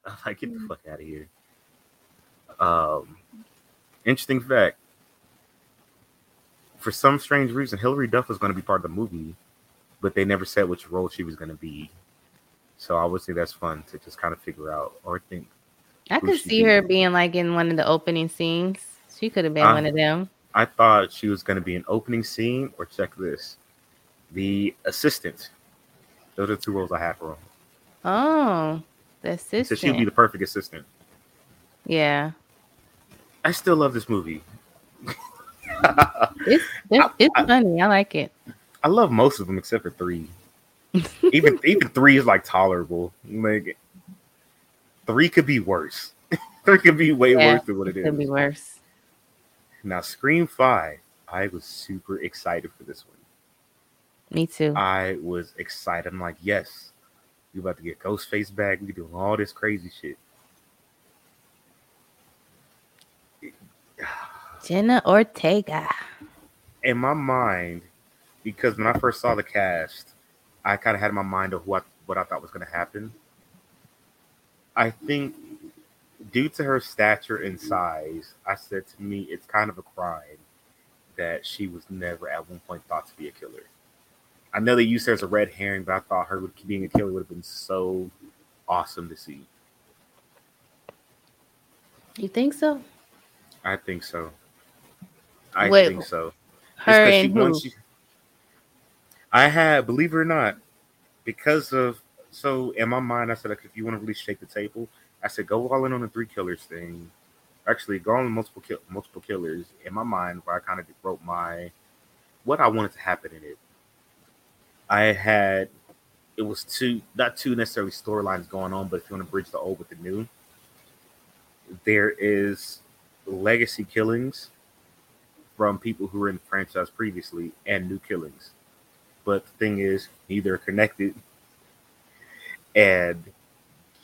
I'm like, get the fuck out of here. Um, interesting fact. For some strange reason, Hilary Duff was going to be part of the movie, but they never said which role she was going to be. So I would say that's fun to just kind of figure out or think. I could see her being like in one of the opening scenes. She could have been one of them. I thought she was going to be an opening scene, or check this, the assistant. Those are two roles I had for her. Oh, the assistant. So she'd be the perfect assistant. Yeah. I still love this movie. it's it's, it's I, funny. I like it. I love most of them except for three. even even three is like tolerable. Like three could be worse. three could be way yeah, worse than what it, it is. Could be worse. Now, Scream Five, I was super excited for this one. Me too. I was excited. I'm like, yes, we about to get Ghostface back. We doing all this crazy shit. Jenna Ortega. In my mind, because when I first saw the cast, I kind of had in my mind of what what I thought was going to happen. I think due to her stature and size, I said to me, it's kind of a crime that she was never at one point thought to be a killer. I know they used her as a red herring, but I thought her being a killer would have been so awesome to see. You think so? I think so. I Wait, think so. Her and who? She, I had, believe it or not, because of so in my mind, I said like, if you want to really shake the table, I said go all in on the three killers thing. Actually, go on multiple kill, multiple killers. In my mind, where I kind of wrote my what I wanted to happen in it. I had it was two not two necessarily storylines going on, but if you want to bridge the old with the new, there is legacy killings from people who were in the franchise previously and new killings. But the thing is, neither are connected. And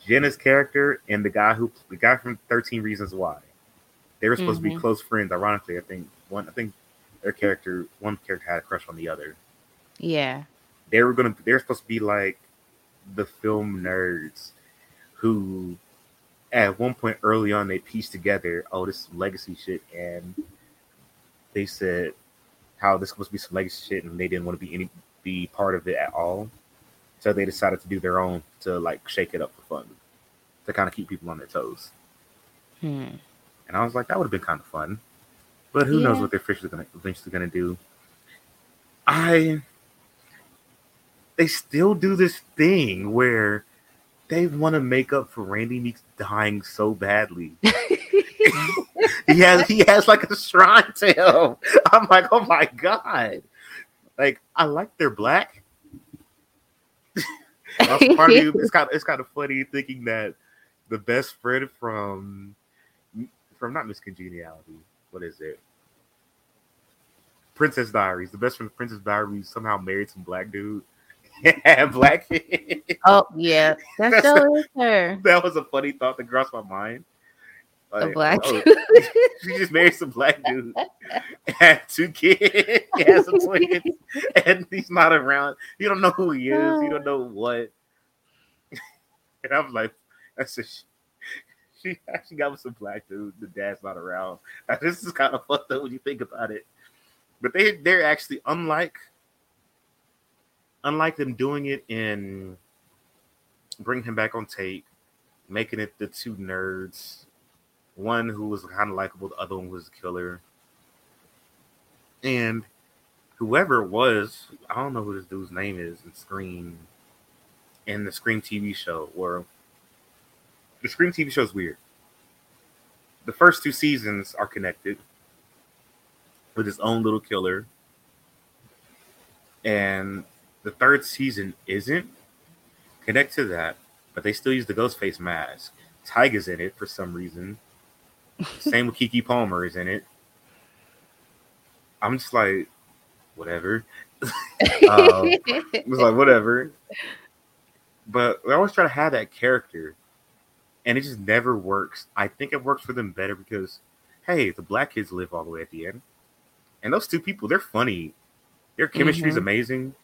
Jenna's character and the guy who the guy from Thirteen Reasons Why, they were supposed mm-hmm. to be mm-hmm. close friends. Ironically, I think one I think their character one character had a crush on the other. Yeah they were gonna they're supposed to be like the film nerds who at one point early on they pieced together oh this legacy shit and they said how this was supposed to be some legacy shit and they didn't want to be any be part of it at all so they decided to do their own to like shake it up for fun to kind of keep people on their toes hmm. and i was like that would have been kind of fun but who yeah. knows what they're officially gonna eventually gonna do i they still do this thing where they want to make up for Randy Meeks dying so badly. he has he has like a shrine to him. I'm like, oh my god! Like I like their black. Part of you. It's kind of, it's kind of funny thinking that the best friend from from not Miss Congeniality. What is it? Princess Diaries. The best friend of Princess Diaries somehow married some black dude yeah, black. oh yeah, that still is her. That was a funny thought that crossed my mind. Like, a black oh, she just married some black dude, had two kids, he has some twins, and he's not around. You don't know who he is. You don't know what. And I'm like, that's a. She actually got with some black dude. The dad's not around. This is kind of fucked up when you think about it. But they they're actually unlike unlike them doing it in bringing him back on tape, making it the two nerds, one who was kind of likable, the other one was a killer, and whoever it was, I don't know who this dude's name is in Scream, in the Scream TV show, where the Scream TV show is weird. The first two seasons are connected with his own little killer, and the third season isn't. Connect to that, but they still use the Ghostface mask. Tyga's in it for some reason. Same with Keke Palmer is in it. I'm just like, whatever. um, it was like whatever. But they always try to have that character, and it just never works. I think it works for them better because, hey, the black kids live all the way at the end, and those two people, they're funny. Their chemistry mm-hmm. is amazing.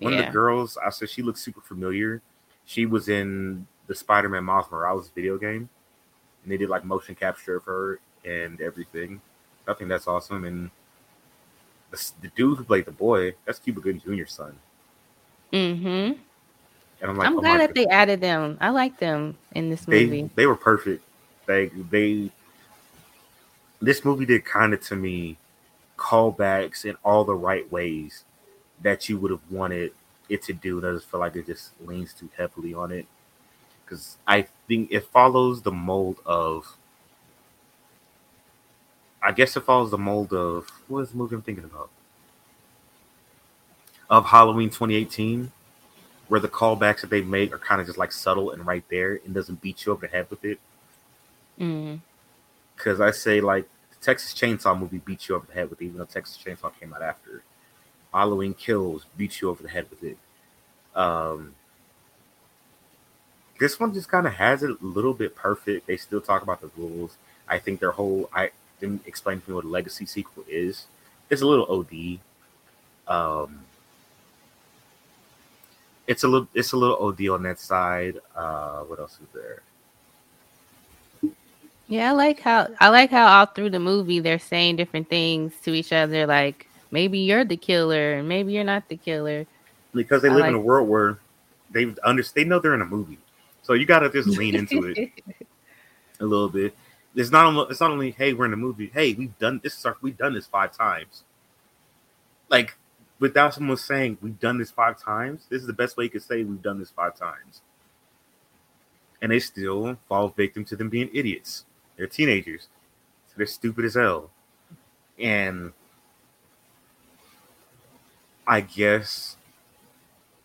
One yeah. of the girls, I said she looks super familiar. She was in the Spider-Man Miles Morales video game, and they did like motion capture of her and everything. I think that's awesome. And the, the dude who played the boy, that's Cuba Gooding Jr.'s son. Mm-hmm. And I'm like, I'm oh glad that they added them. I like them in this they movie. they were perfect. They they this movie did kind of to me callbacks in all the right ways that you would have wanted it to do. And I just feel like it just leans too heavily on it because I think it follows the mold of. I guess it follows the mold of what is the movie I'm thinking about? Of Halloween 2018, where the callbacks that they make are kind of just like subtle and right there and doesn't beat you over the head with it. Mm. Because I say like the Texas Chainsaw movie beats you over the head with it, even though Texas Chainsaw came out after. Halloween Kills beats you over the head with it. Um, this one just kind of has it a little bit perfect. They still talk about the rules. I think their whole I didn't explain to me what a legacy sequel is. It's a little OD. Um, it's a little it's a little OD on that side. Uh, what else is there? Yeah, I like how I like how all through the movie they're saying different things to each other, like maybe you're the killer, and maybe you're not the killer. Because they I live in a world where they understand. They know they're in a movie, so you got to just lean into it a little bit. It's not. only- It's not only hey, we're in a movie. Hey, we've done this. is our- We've done this five times. Like without someone saying we've done this five times, this is the best way you could say we've done this five times. And they still fall victim to them being idiots. They're teenagers, so they're stupid as hell. And I guess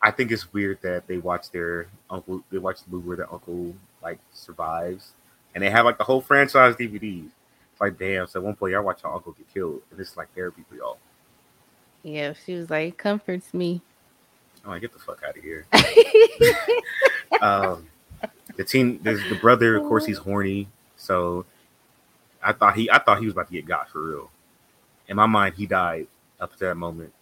I think it's weird that they watch their uncle. They watch the movie where their uncle like survives, and they have like the whole franchise DVDs. It's like, damn. So at one point, y'all watch your uncle get killed, and it's like therapy for y'all. Yeah, she was like, comforts me. Oh, I'm like, get the fuck out of here. um, the teen, there's the brother. Of course, he's horny. So I thought he, I thought he was about to get got for real. In my mind, he died up to that moment.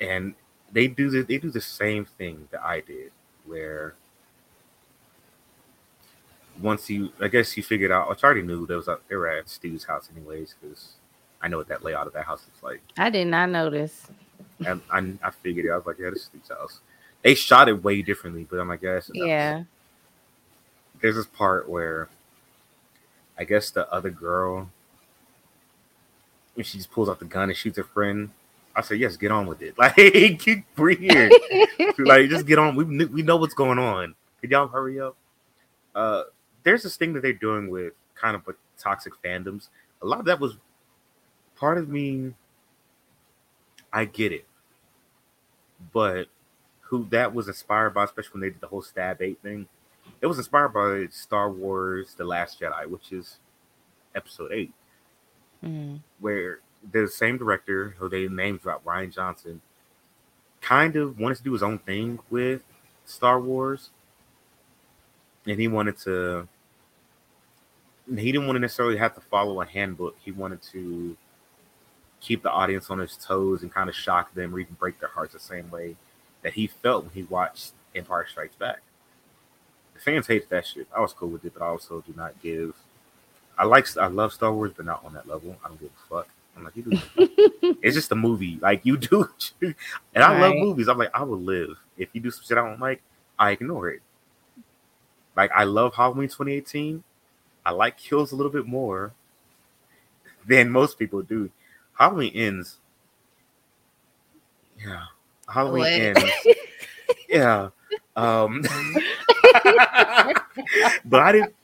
And they do the, they do the same thing that I did, where once you, I guess you figured out, which I already knew there was a, they were at Stu's house anyways, because I know what that layout of that house looks like. I did not notice. And I, I figured it. I was like, yeah, this is Stu's house. They shot it way differently, but I'm like, yeah, Yeah. there's this part where I guess the other girl and she just pulls out the gun and shoots her friend. I said, "Yes, get on with it. Like, keep we're here. like, just get on. We we know what's going on. Could y'all hurry up?" Uh, there's this thing that they're doing with kind of with toxic fandoms. A lot of that was part of me. I get it, but who that was inspired by, especially when they did the whole stab eight thing it was inspired by Star Wars: The Last Jedi, which is Episode Eight, Mm. where the same director who they named drop Rian Johnson kind of wanted to do his own thing with Star Wars, and he wanted to. He didn't want to necessarily have to follow a handbook. He wanted to keep the audience on his toes and kind of shock them or even break their hearts the same way that he felt when he watched Empire Strikes Back the fans hate that shit. I was cool with it, but I also do not give. I like, I love Star Wars, but not on that level. I don't give a fuck. I'm like, you do. it's just a movie. Like you do, and I love movies. I'm like, I will live. If you do some shit I don't like, I ignore it. Like I love Halloween 2018. I like Kills a little bit more than most people do. Halloween ends. Yeah, Halloween What? ends. Yeah. Um, but I didn't.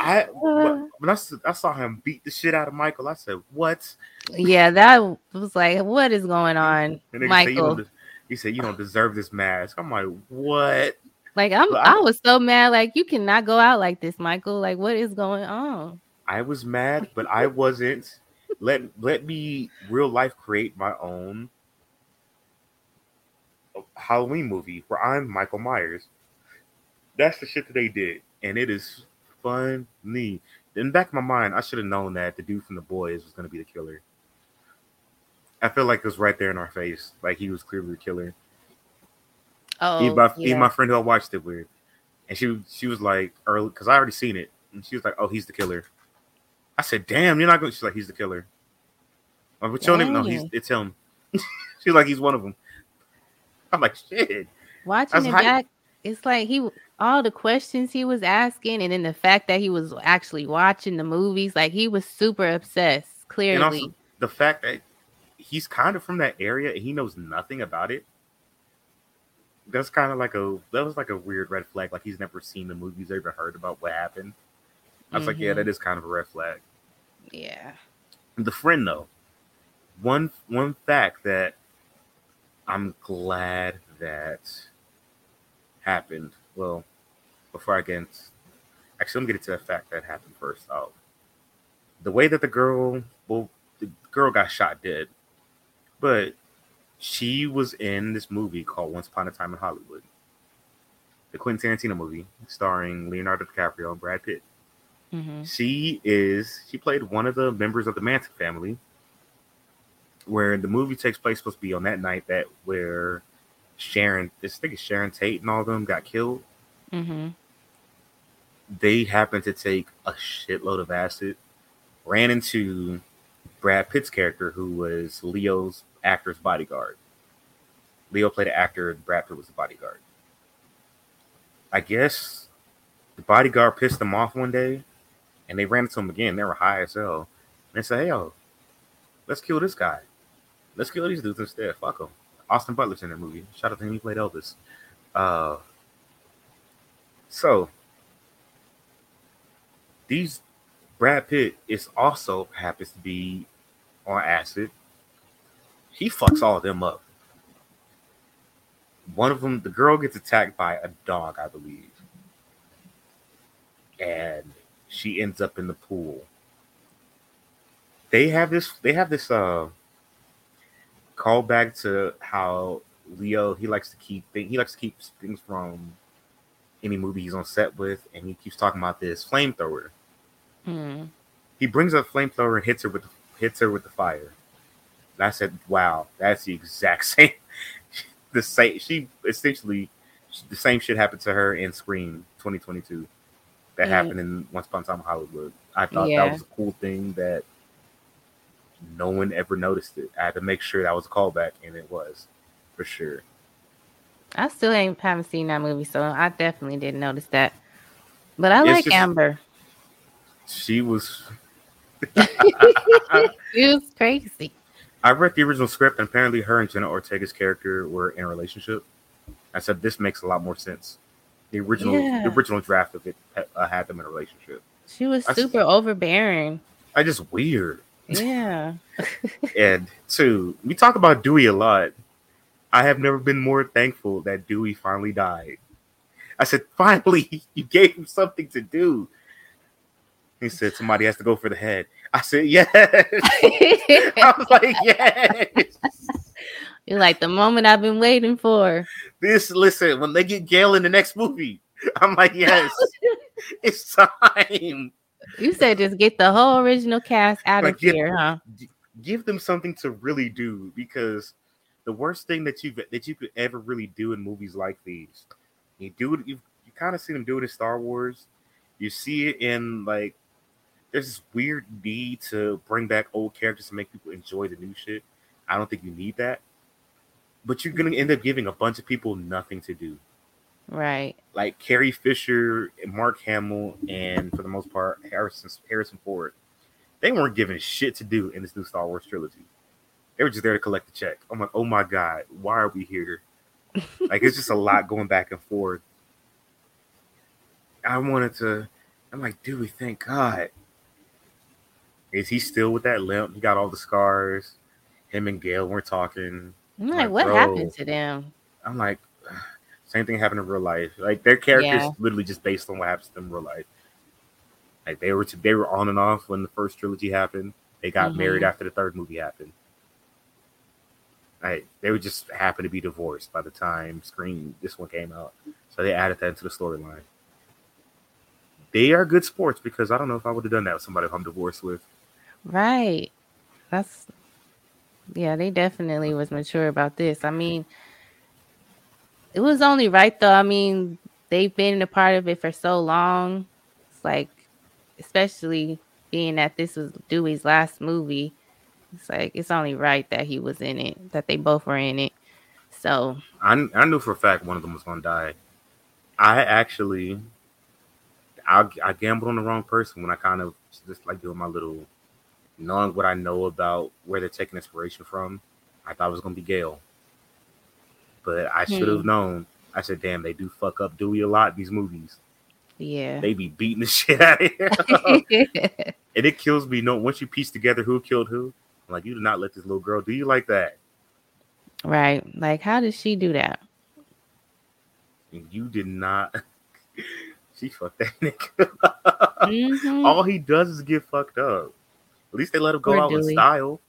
I uh. but when I saw him beat the shit out of Michael, I said, "What?" yeah, that was like, what is going on, Said, Michael? he said, "You don't deserve this mask." I'm like, "What?" Like, I'm, I- I was so mad. Like, you cannot go out like this, Michael. Like, what is going on? I was mad, but I wasn't. Let let me real life create my own Halloween movie where I'm Michael Myers. That's the shit that they did, and it is funny. In the back of my mind, I should have known that the dude from the boys was going to be the killer. I feel like it was right there in our face, like he was clearly the killer. Oh, even, my, yeah. even my friend who I watched it with, and she she was like early because I already seen it, and she was like, "Oh, he's the killer." I said, "Damn, you're not going." She's like, "He's the killer." I'm like, but you don't even know he's it's him. she's like, "He's one of them." I'm like, "Shit." Watching it back, it's like he all the questions he was asking, and then the fact that he was actually watching the movies, like he was super obsessed. Clearly, and also the fact that he's kind of from that area and he knows nothing about it. That's kind of like a that was like a weird red flag. Like he's never seen the movies, ever heard about what happened. I was mm-hmm. like, yeah, that mm-hmm. kind of a red flag. Yeah. The friend though, one one fact that I'm glad that happened. Well, before I get into, actually, let me get into the fact that happened first. Oh, the way that the girl, well, the girl got shot dead, but she was in this movie called Once Upon a Time in Hollywood, the Quentin Tarantino movie starring Leonardo DiCaprio and Brad Pitt. Mm-hmm. She is she played one of the members of the Manson family, where the movie takes place supposed to be on that night that where Sharon, this thing is Sharon Tate and all of them got killed. Mm-hmm. They happened to take a shitload of acid, ran into Brad Pitt's character, who was Leo's actor's bodyguard. Leo played an actor, and Brad Pitt was the bodyguard. I guess the bodyguard pissed them off one day, and they ran into him again. They were high as hell. And they said, "Hey, yo, let's kill this guy. Let's kill these dudes instead. Fuck them." Austin Butler's in the movie. Shout out to him. He played Elvis. Uh, so these Brad Pitt is also happens to be on acid. He fucks all of them up. One of them, the girl gets attacked by a dog, I believe. And she ends up in the pool. They have this they have this uh call back to how Leo he likes to keep he likes to keep things from any movie he's on set with, and he keeps talking about this flamethrower. Mm. He brings a flamethrower and hits her with hits her with the fire. And I said, "Wow, that's the exact same. the same. She essentially the same shit happened to her in Scream 2022. That mm. happened in Once Upon a Time in Hollywood. I thought yeah. that was a cool thing that no one ever noticed it. I had to make sure that was a callback, and it was for sure. I still ain't haven't seen that movie, so I definitely didn't notice that. But I it's like just, Amber. She was. she was crazy. I read the original script, and apparently, her and Jenna Ortega's character were in a relationship. I said this makes a lot more sense. The original, yeah. the original draft of it uh, had them in a relationship. She was super I, overbearing. I just weird. Yeah. and two, we talk about Dewey a lot. I have never been more thankful that Dewey finally died. I said, finally, you gave him something to do. He said, somebody has to go for the head. I said, yes. I was like, yes. You're like the moment I've been waiting for. This, listen, when they get Gale in the next movie, I'm like, yes, it's time. You said just get the whole original cast out like, of give, here, huh? Give them something to really do because the worst thing that you that you could ever really do in movies like these, you do it. You you kind of see them do it in Star Wars. You see it in like there's this weird need to bring back old characters to make people enjoy the new shit. I don't think you need that, but you're gonna end up giving a bunch of people nothing to do. Right. Like Carrie Fisher and Mark Hamill, and for the most part, Harrison Harrison Ford, they weren't given shit to do in this new Star Wars trilogy. They were just there to collect the check. I'm like, oh my god, why are we here? like it's just a lot going back and forth. I wanted to. I'm like, dude, we thank God. Is he still with that limp? He got all the scars. Him and Gale weren't talking. I'm like, like what bro, happened to them? I'm like, same thing happened in real life. Like their characters yeah. literally just based on what happens to them in real life. Like they were they were on and off when the first trilogy happened. They got mm-hmm. married after the third movie happened. Like they would just happen to be divorced by the time Scream this one came out. So they added that into the storyline. They are good sports because I don't know if I would have done that with somebody I'm divorced with. Right. That's yeah, they definitely was mature about this. I mean, it was only right though. I mean, they've been a part of it for so long. It's like, especially being that this was Dewey's last movie, it's like it's only right that he was in it, that they both were in it. So I, I knew for a fact one of them was gonna die. I actually, I, I gambled on the wrong person when I kind of just like doing my little, knowing what I know about where they're taking inspiration from. I thought it was gonna be Gale, but I should have Hmm. known. I said, "Damn, they do fuck up Dewey a lot in these movies. yeah. They be beating the shit out of him." and it kills me. No, once you piece together who killed who, I'm like, you did not let this little girl do you like that, right. Like how did she do that? and you did not. she fucked that nigga. Mhm. All he does is get fucked up. At least they let him go Poor out with Dewey. style.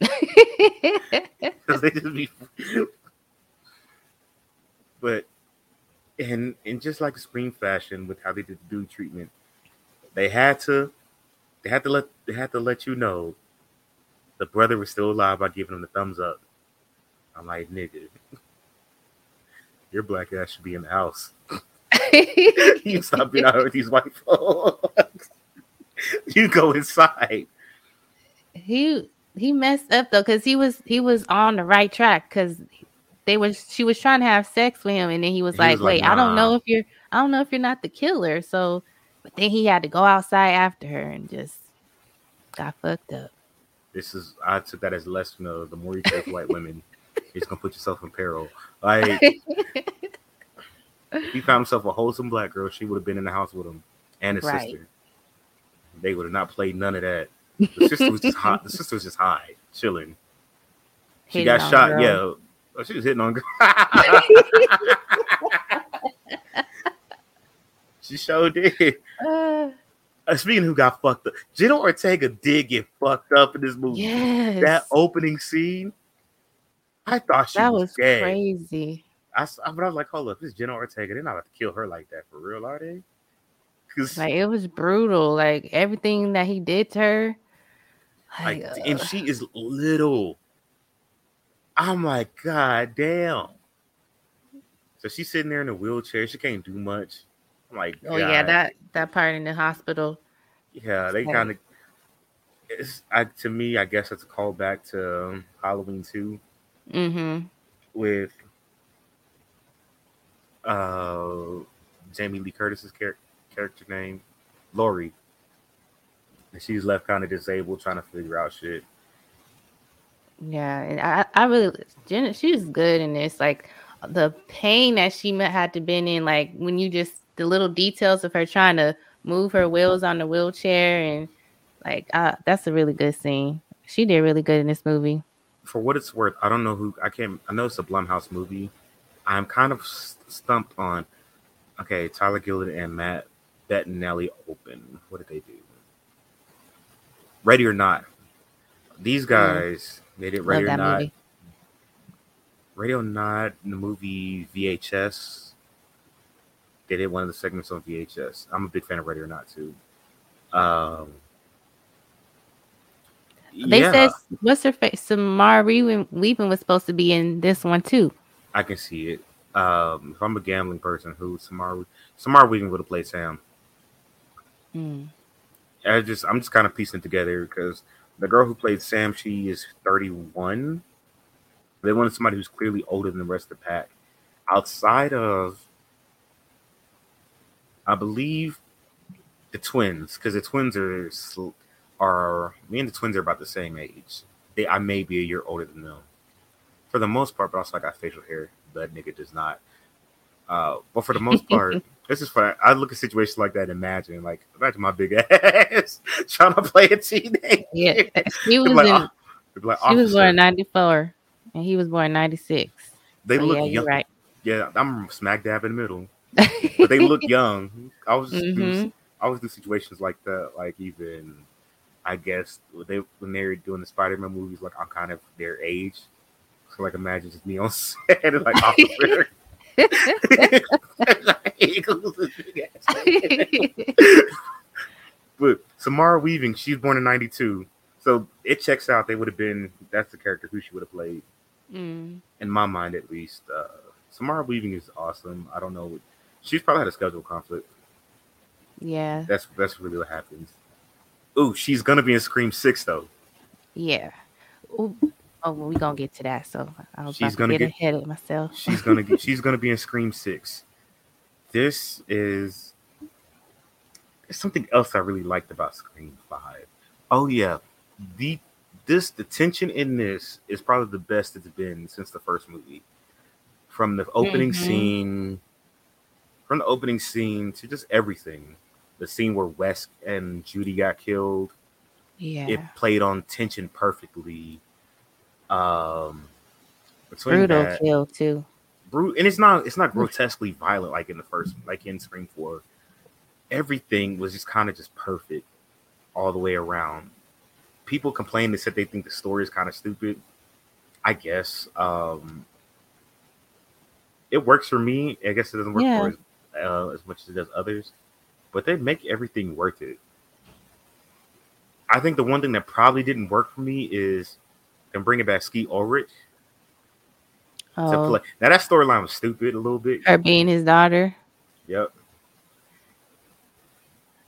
Because they just be. But, and and just like Scream fashion with how they did the Dewey treatment, they had to, they had to let they had to let you know, the brother was still alive by giving him the thumbs up. I'm like, nigga, your black ass should be in the house. you stop being out with these white folks. you go inside. he he messed up though because he was he was on the right track because they was she was trying to have sex with him and then he was He like was like, wait i don't know if you're i don't know if you're not the killer so but then he had to go outside after her and just got fucked up This is I took that as a lesson of the more you chase white women, you're just gonna put yourself in peril. Like if he found himself a wholesome black girl, she would have been in the house with him and his Right. sister. They would have not played none of that. The sister was just hot. The sister was just high, chilling. She Hitting got shot. girls. Yeah, oh, she was hitting on. she sure did. Uh, Uh, speaking of who got fucked up, Jenna Ortega did get fucked up in this movie. yes That opening scene, I thought she that was, was dead. crazy I, but I was like, hold up, this is Jenna Ortega. They're not about to kill her like that for real, are they? Like it was brutal like everything that he did to her like, like, and uh, she is little. I'm like, god damn. So she's sitting there in a wheelchair. She can't do much. I'm like, oh yeah that that part in the hospital Yeah, they kind of. It's I, to me, I guess it's a callback to um, Halloween two mm-hmm with uh Jamie Lee Curtis's char- character name, Laurie. And she's left kind of disabled, trying to figure out shit. Yeah, and I, I really, Jenna, she was good in this. Like the pain that she had to been in, like when you just the little details of her trying to move her wheels on the wheelchair, and like uh, that's a really good scene. She did really good in this movie. For what it's worth, I don't know who I can't. I know it's a Blumhouse movie. I'm kind of stumped on. Okay, Tyler Gillett and Matt Bettinelli open. What did they do? Ready or not? These guys, they did Ready Mm. Love not. movie. Ready or not, in the movie VHS, they did one of the segments on VHS. I'm a big fan of Ready or Not too. Um, They yeah, said what's her face? Samara Weaving, Weaving was supposed to be in this one too. I can see it. Um, if I'm a gambling person, who Samara Samara Weaving would have played Sam. Mm. I just I'm just kind of piecing it together because the girl who played Sam, she is 31. They wanted somebody who's clearly older than the rest of the pack. Outside of, I believe, the twins, because the twins are are me and the twins are about the same age. They I may be a year older than them, for the most part. But also I got facial hair. That nigga does not. Uh, but for the most part, this is fun. I look at situations like that. and Imagine, like, imagine my big ass trying to play a teenager. Yeah, she was like, in. "Oh," like, She was born ninety four, and he was born ninety six. They so look yeah, young. right. Yeah, I'm smack dab in the middle, but they look young. I was Mhm. I always do situations like that. Like even, I guess when they when they're doing the Spider-Man movies, like I'm kind of their age. So like imagine just me on set and like officer. but Samara Weaving, she's born in '92, so it checks out. They would have been that's the character who she would have played Mm. in my mind, at least. Uh, Samara Weaving is awesome. I don't know. She's probably had a schedule conflict. Yeah. That's that's really what happens. Ooh, she's gonna be in Scream Six though. Yeah. Ooh. Oh, well, we gonna get to that. So I was She's gonna get, get- ahead of myself. She's gonna get, she's gonna be in Scream Six. This is there's something else I really liked about Scream Five. Oh yeah, the this the tension in this is probably the best it's been since the first movie. From the opening Mhm. scene, from the opening scene to just everything. The scene where Wes and Judy got killed, yeah. it played on tension perfectly. Um, between Brutal that- kill too. brute and it's not it's not grotesquely violent like in the first like in Scream 4. Everything was just kind of just perfect all the way around. People complain they said they think the story is kind of stupid. I guess. Um it works for me. I guess it doesn't work Yeah. for as, uh, as much as it does others, but they make everything worth it. I think the one thing that probably didn't work for me is them bringing back Skeet Ulrich to Oh, play. Now that storyline was stupid a little bit. her being his daughter. Yep.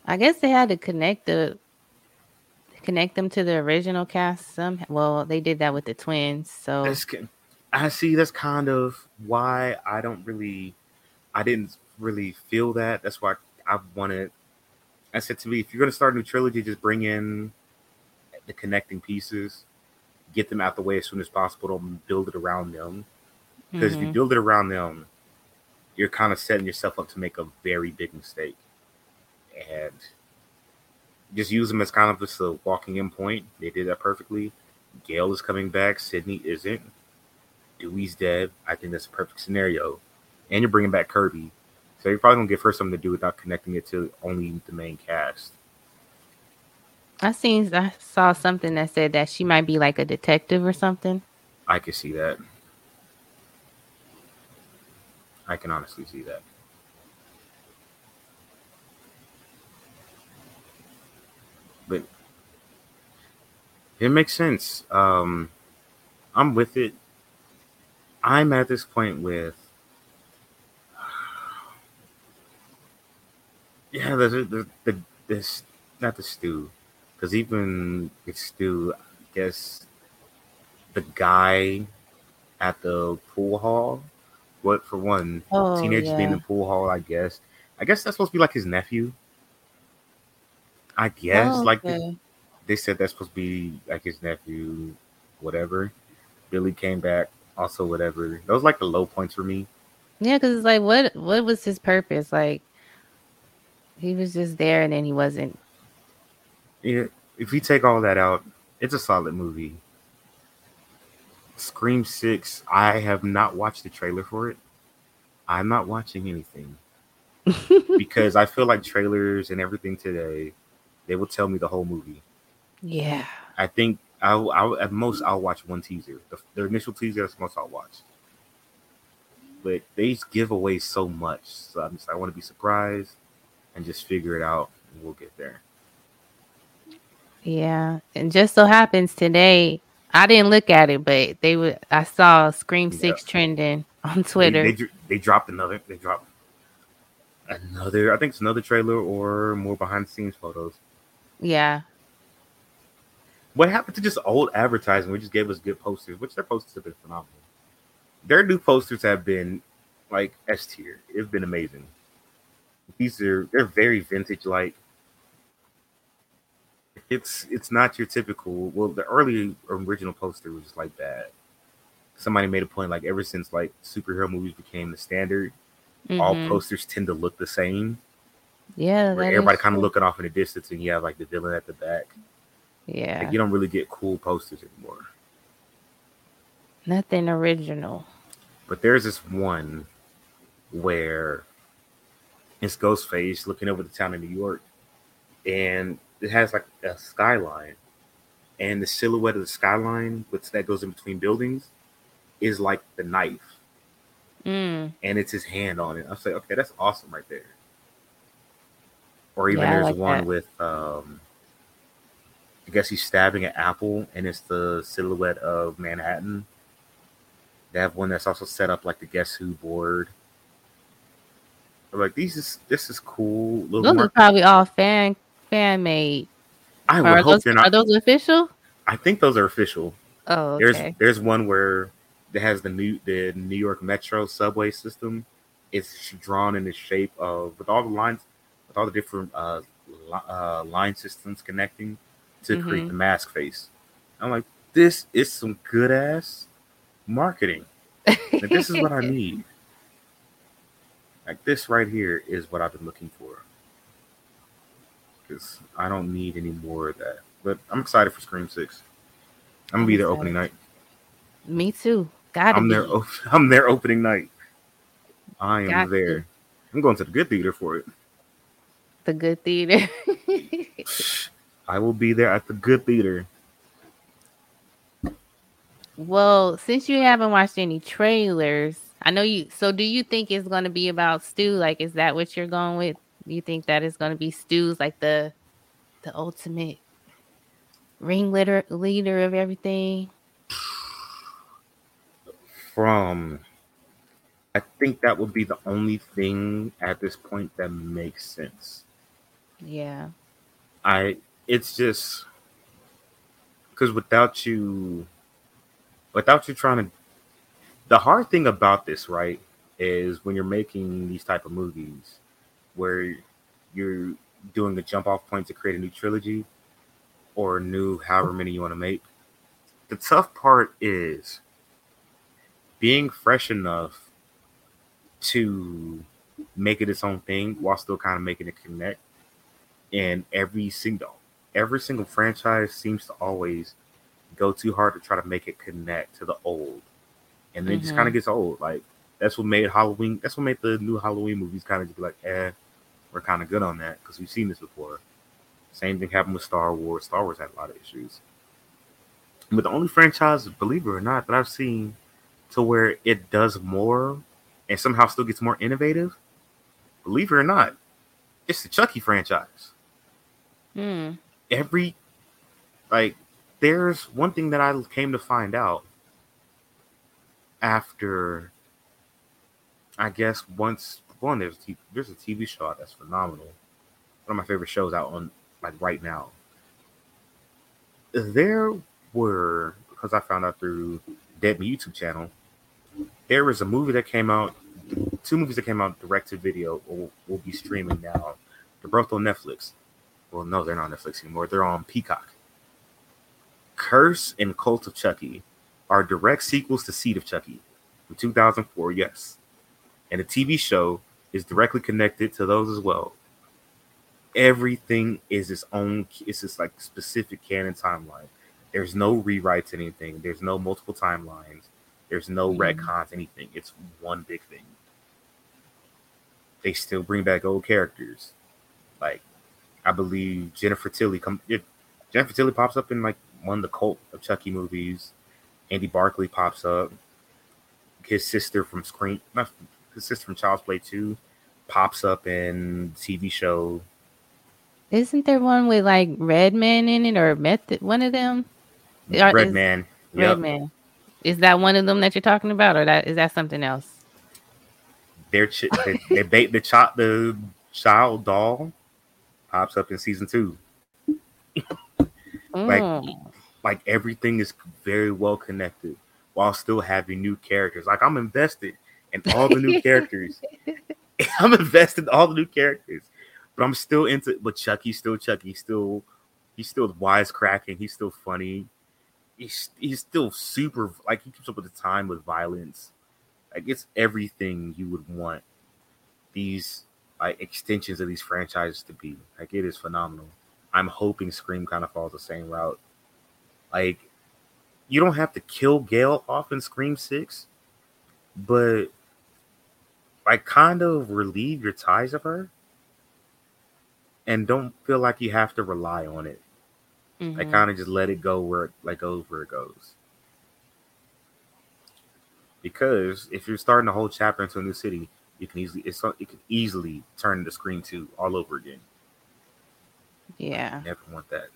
I guess they had to connect the connect them to the original cast. Some well, they did that with the twins. So That's I see. That's kind of why I don't really, I didn't really feel that. That's why I wanted. I said to me, if you're going to start a new trilogy, just bring in the connecting pieces, get them out the way as soon as possible. Don't build it around them because if you mhm. build it around them, you're kind of setting yourself up to make a very big mistake. And just use them as kind of just a walking in point. They did that perfectly. Gale is coming back. Sidney isn't. Dewey's dead. I think that's a perfect scenario. And you're bringing back Kirby. So you're probably going to give her something to do without connecting it to only the main cast. I seen I saw something that said that she might be like a detective or something. I can see that. I can honestly see that. But it makes sense. Um, I'm with it. I'm at this point with. Yeah, the the, the this not the Stu, because even with Stu, I guess the guy at the pool hall. What for one? Oh, teenagers being in the pool hall. I guess. I guess that's supposed to be like his nephew. I guess Oh, like okay. they said that's supposed to be like his nephew, whatever. Billy came back, also whatever. Those like the low points for me. Yeah, because it's like, what what was his purpose? Like, he was just there, and then he wasn't. Yeah, if you take all that out, it's a solid movie. Scream Six. I have not watched the trailer for it. I'm not watching anything because I feel like trailers and everything today, they will tell me the whole movie. Yeah, I think I'll, I'll at most I'll watch one teaser. The, the initial teaser is the most I'll watch. But they just give away so much, so I'm just I want to be surprised and just figure it out, and we'll get there. Yeah. And just so happens today, I didn't look at it, but they would. I saw Scream Yeah. Six trending on Twitter. they, dr- they dropped another. They dropped another. I think it's another trailer or more behind the scenes photos. yeah, What happened to just old advertising? We just gave us good posters, which their posters have been phenomenal. Their new posters have been like S tier. It's been amazing. These are they're very vintage like. It's it's not your typical. Well, the early original poster was just like that. Somebody made a point like ever since like superhero movies became the standard, all Mhm. posters tend to look the same. yeah. Where everybody kind of looking off in the distance, and you have like the villain at the back. Yeah, Like you don't really get cool posters anymore. nothing original. But there's this one where it's Ghostface looking over the town of New York, and it has like a skyline, and the silhouette of the skyline, which that goes in between buildings, is like the knife, Mm, and it's his hand on it. I was like, okay, that's awesome right there. Or even Yeah, there's like one that. with, um, I guess he's stabbing an apple, and it's the silhouette of Manhattan. They have one that's also set up like the Guess Who board. I'm like these is this is cool. Little Those are probably all fan fan made. I would are hope those, they're not. Are those official? I think those are official. Oh, okay. there's there's one where it has the new the New York Metro subway system. It's drawn in the shape of with all the lines, with all the different uh, li- uh line systems connecting to mm-hmm. create the mask face. I'm like, this is some good ass marketing. Like, this is what I need. Like this right here is what I've been looking for. Because I don't need any more of that. But I'm excited for Scream Six. I'm gonna be there opening night. Me too. Gotta I'm be. there. I'm there opening night. I am Got there. I'm going to the good theater for it. the good theater. I will be there at the good theater. well, since you haven't watched any trailers, I know you. So, do you think it's going to be about Stu? Like, is that what you're going with? You think that is going to be Stu's like the the ultimate ringleader leader of everything? From, I think that would be the only thing at this point that makes sense. Yeah. I. It's just because without you, without you trying to, the hard thing about this, right, is when you're making these type of movies, where you're doing a jump off point to create a new trilogy or a new however many you want to make. The tough part is being fresh enough to make it its own thing while still kind of making it connect. And every single every single franchise seems to always go too hard to try to make it connect to the old. And then it just kind of gets old. Like that's what made Halloween that's what made the new Halloween movies kind of just be like, eh, we're kind of good on that because we've seen this before. Same thing happened with Star Wars. Star Wars had a lot of issues. But the only franchise, believe it or not, that I've seen to where it does more and somehow still gets more innovative, believe it or not, it's the Chucky franchise. Hmm. Every like there's one thing that I came to find out after I guess once one there's a T- there's a TV show that's phenomenal. One of my favorite shows out on like right now. There were because I found out through Dead YouTube channel. There was a movie that came out, two movies that came out direct to video or will be streaming now. They're both on Netflix. Well, no, they're not on Netflix anymore. They're on Peacock. Curse and Cult of Chucky are direct sequels to Seed of Chucky from 2004, yes. And the TV show is directly connected to those as well. Everything is its own, it's just like specific canon timeline. There's no rewrites, anything. There's no multiple timelines. There's no Mhm. retcons, anything. It's one big thing. They still bring back old characters. Like, I believe Jennifer Tilly come. It, Jennifer Tilly pops up in like one of the cult of Chucky movies. Andy Barclay pops up. His sister from Scream, not his sister from Child's Play Two, pops up in TV show. Isn't there one with like Redman in it or Method? One of them. Redman. Red is- Man. Yep. Redman. Is that one of them that you're talking about, or that is that something else? Their ch- they, they bait the child the child doll pops up in season two. Like- Mm. Like everything is very well connected while still having new characters. Like I'm invested in all the new characters. I'm invested in all the new characters, but I'm still into. But Chucky's still Chucky. Still he's still wisecracking. He's still funny. He's he's still super like he keeps up with the time with violence. Like it's everything you would want these like extensions of these franchises to be. Like it is phenomenal. I'm hoping Scream kind of follows the same route. Like you don't have to kill Gale off in Scream Six, but like kind of relieve your ties of her and don't feel like you have to rely on it. Like Mhm. kind of just let it go where it like goes where it goes. Because if you're starting a whole chapter into a new city, you can easily it's it can easily turn the screen to all over again. yeah. I Never want that.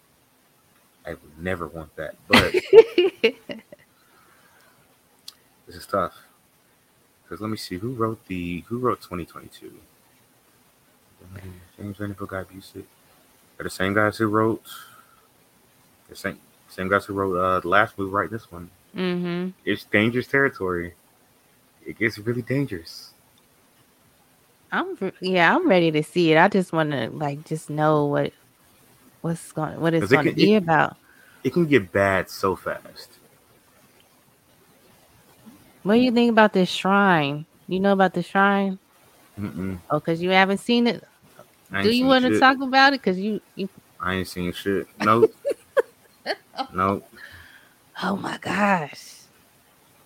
I would never want that. But this is tough. Because let me see who wrote the who wrote 2022. James Vanderbilt got Busick. They're the same guys who wrote the same same guys who wrote uh, the last movie, right? This one. Mm-hmm. It's dangerous territory. It gets really dangerous. I'm yeah, I'm ready to see it. I just want to like just know what what's going what it's going to be it- about. It can get bad so fast. What do you think about this shrine? You know about the shrine? Mm-mm. Oh, because you haven't seen it. Do you want to talk about it? Because you, you. I ain't seen shit. Nope. nope. Oh my gosh.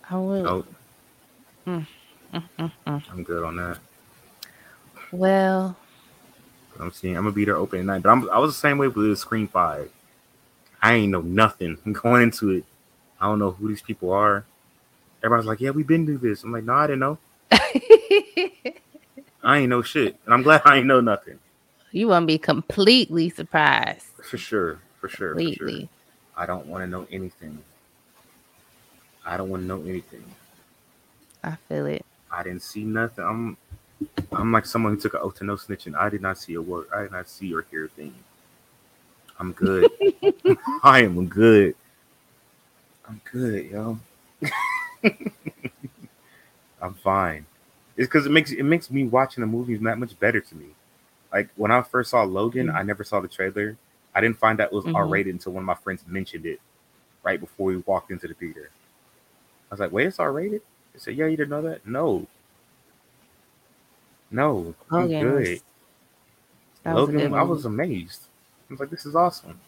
I will. Nope. Mm, mm, mm. I'm good on that. Well, I'm seeing. I'm gonna be there open night. But I'm, I was the same way with the Scream Five. I ain't know nothing going into it. I don't know who these people are. Everybody's like, "Yeah, we've been through this." I'm like, "No, I didn't know. I ain't know shit." And I'm glad I ain't know nothing. you want to be completely surprised. For sure. For sure. For sure. I don't want to know anything. I don't want to know anything. I feel it. I didn't see nothing. I'm I'm like someone who took an oath to no snitching. I did not see a word. I did not see or hear a thing. I'm good. I am good. I'm good, yo. I'm fine. It's because it makes it makes me watching the movies that much better to me. Like when I first saw Logan, I never saw the trailer. I didn't find out it was Mhm. R rated until one of my friends mentioned it right before we walked into the theater. I was like, "Wait, it's R rated?" They said, "Yeah, you didn't know that?" No, no, I'm Logan good. was- That was Logan, good I was amazed. I was like, "This is awesome."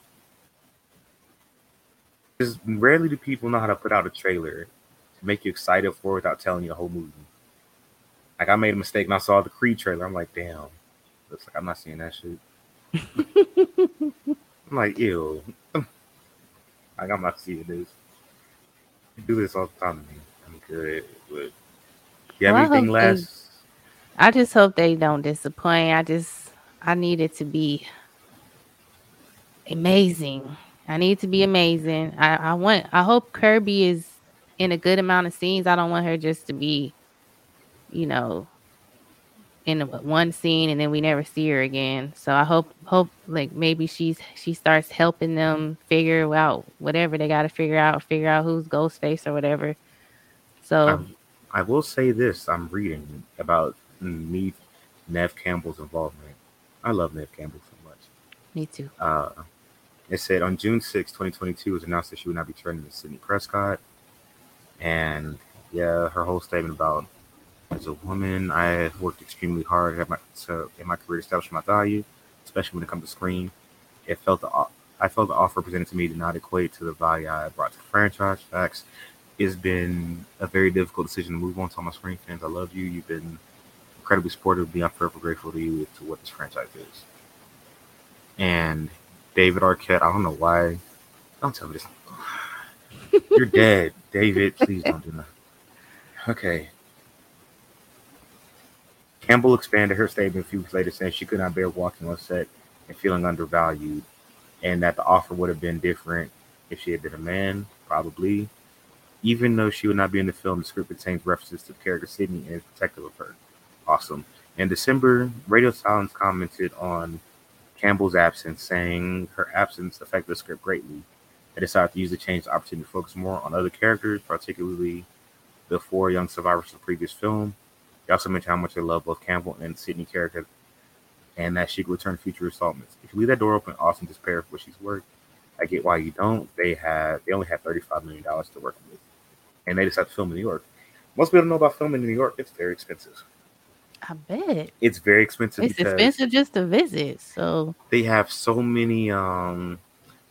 Because rarely do people know how to put out a trailer make you excited for without telling you the whole movie. Like I made a mistake and I saw the Creed trailer. I'm like, "Damn, looks like I'm not seeing that shit." I'm like, "Ew." like I'm not seeing this. You do this all the time to me. I'm good. But you have Well, I anything hope they- I just hope they don't disappoint. I just I need it to be amazing. I need it to be amazing. I, I want I hope Kirby is in a good amount of scenes. I don't want her just to be, you know, in one scene and then we never see her again. So I hope hope like maybe she's she starts helping them figure out whatever they got to figure out, figure out who's Ghostface or whatever. So Um, I will say this: I'm reading about me, Nev Campbell's involvement. I love Nev Campbell so much. me too. Uh, it said on June 6, 2022, it was announced that she would not be turning to Sidney Prescott. And yeah, her whole statement about as a woman, I have worked extremely hard at my, to, in my career to establish my value, especially when it comes to Scream. It felt the I felt the offer presented to me did not equate to the value I brought to the franchise. Facts. It's been a very difficult decision to move on to all my Scream fans. I love you. You've been incredibly supportive. I'm forever grateful to you to what this franchise is. And David Arquette, I don't know why. Don't tell me this. You're dead, David. Please don't do that. Okay. Campbell expanded her statement a few weeks later, saying she could not bear walking on set and feeling undervalued, and that the offer would have been different if she had been a man, probably. Even though she would not be in the film, the script contains references to the character Sidney and is protective of her. Awesome. In December, Radio Silence commented on Campbell's absence, saying her absence affected the script greatly. They decided to use the change the opportunity to focus more on other characters, particularly the four young survivors of the previous film. They also mentioned how much they love both Campbell and Sidney character, and that she could return to future installments. If you leave that door open, Austin her for what she's worth. I get why you don't. They had they only had thirty five million dollars to work with, and they decided to film in New York. Most people don't know about filming in New York. It's very expensive. I bet It's very expensive it's expensive just to visit. So they have so many um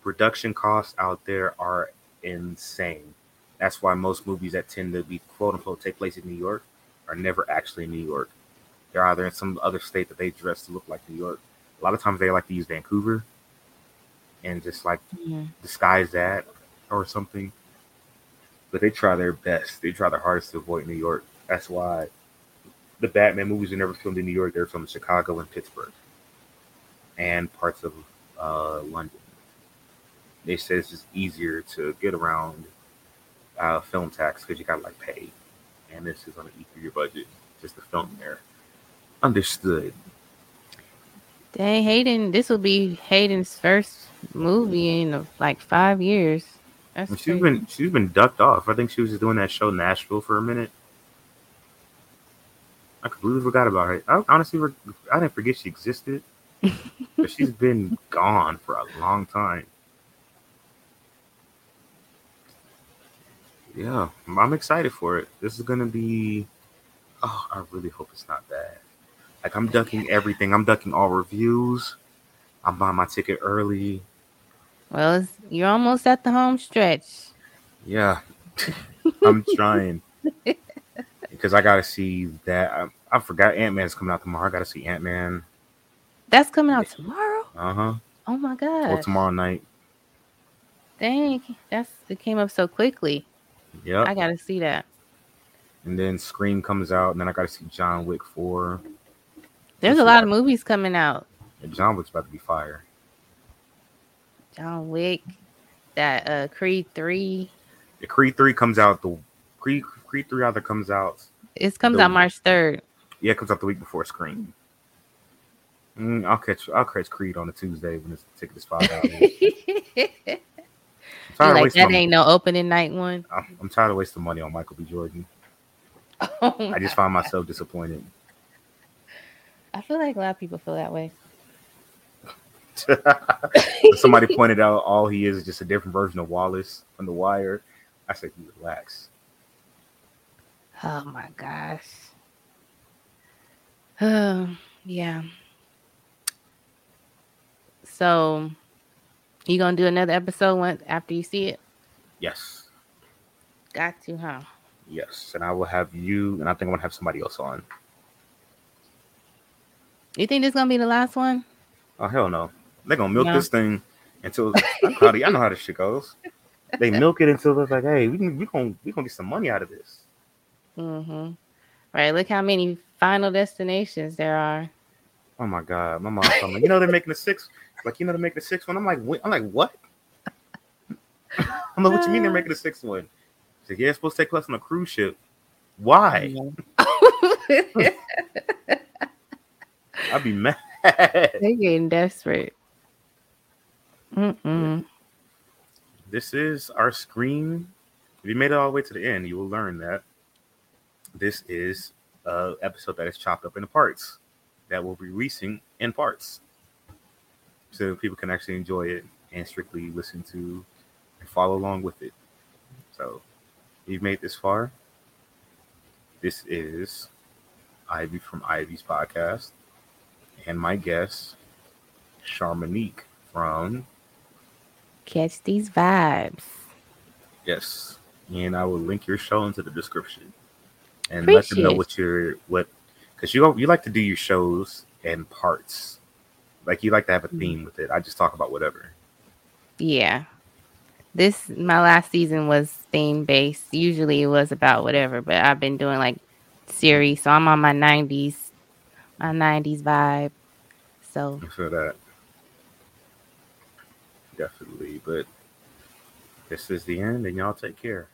production costs out there are insane. That's why most movies that tend to be quote unquote take place in New York are never actually in New York. They're either in some other state that they dress to look like New York. A lot of times they like to use Vancouver and just like mm, disguise that or something. But they try their best. They try their hardest to avoid New York. That's why the Batman movies are never filmed in New York. They're filmed in Chicago and Pittsburgh and parts of uh, London. They say it's just easier to get around uh, film tax because you got to like pay, and this is going to eat through your budget just the film there. Understood. Dang, Hayden, this will be Hayden's first movie in uh, like five years. That's she's crazy. been she's been ducked off. I think she was just doing that show Nashville for a minute. I completely forgot about her. I honestly, I didn't forget she existed, but she's been gone for a long time. Yeah, I'm excited for it. This is gonna be. Oh, I really hope it's not bad. Like I'm ducking everything. I'm ducking all reviews. I'm buying my ticket early. Well, you're almost at the home stretch. Yeah, I'm trying because I gotta see that. I, I forgot Ant Man's coming out tomorrow. I gotta see Ant Man. That's coming out tomorrow. Uh huh. Oh my god. Or tomorrow night. Dang, that's it came up so quickly. Yeah. I gotta see that. And then Scream comes out, and then I gotta see John Wick four. There's a lot of movies coming out. John Wick's about to be fire. John Wick, that uh Creed three. The Creed three comes out the Creed Creed three either comes out. It comes out March third. Yeah, it comes out the week before Scream. Mm, I'll catch I'll catch Creed on a Tuesday when the ticket is five dollars. like that ain't no opening night one. I'm, I'm, tired of wasting money on Michael B. Jordan. Oh I just find myself disappointed. I feel like a lot of people feel that way. Somebody pointed out all he is is just a different version of Wallace on The Wire. I said, "You relax." Oh my gosh. Oh yeah. So, you gonna do another episode once after you see it? Yes. Got to, huh? Yes, and I will have you, and I think I'm gonna have somebody else on. You think this gonna be the last one? Oh hell no! They're gonna milk no. this thing until I know, how I know how this shit goes. They milk it until it's like, hey, we can we gonna we gonna get some money out of this. Mm-hmm. Right. Look how many final destinations there are. Oh my god, my mom told me, you know they're making a six. Like you know they're making a six one. I'm like, I'm like, what? I'm like, what you mean they're making a sixth one? She's like, yeah, it's supposed to take place on a cruise ship. Why? I'd be mad. They're getting desperate. Mm-mm. This is our Scream. If you made it all the way to the end, you will learn that this is a episode that is chopped up into parts that we'll be releasing in parts, so people can actually enjoy it and strictly listen to and follow along with it. So, you've made this far. This is Ivy from Ivy's podcast and my guest, Charmonique from Catch These Vibes. Yes. And I will link your show into the description. And Appreciate let them know what you're what because you you like to do your shows and parts. Like you like to have a theme mm-hmm. with it. I just talk about whatever. Yeah. This my last season was theme based. Usually it was about whatever, but I've been doing like series, so I'm on my nineties my 90s vibe. So for that. Definitely. But this is the end, and y'all take care.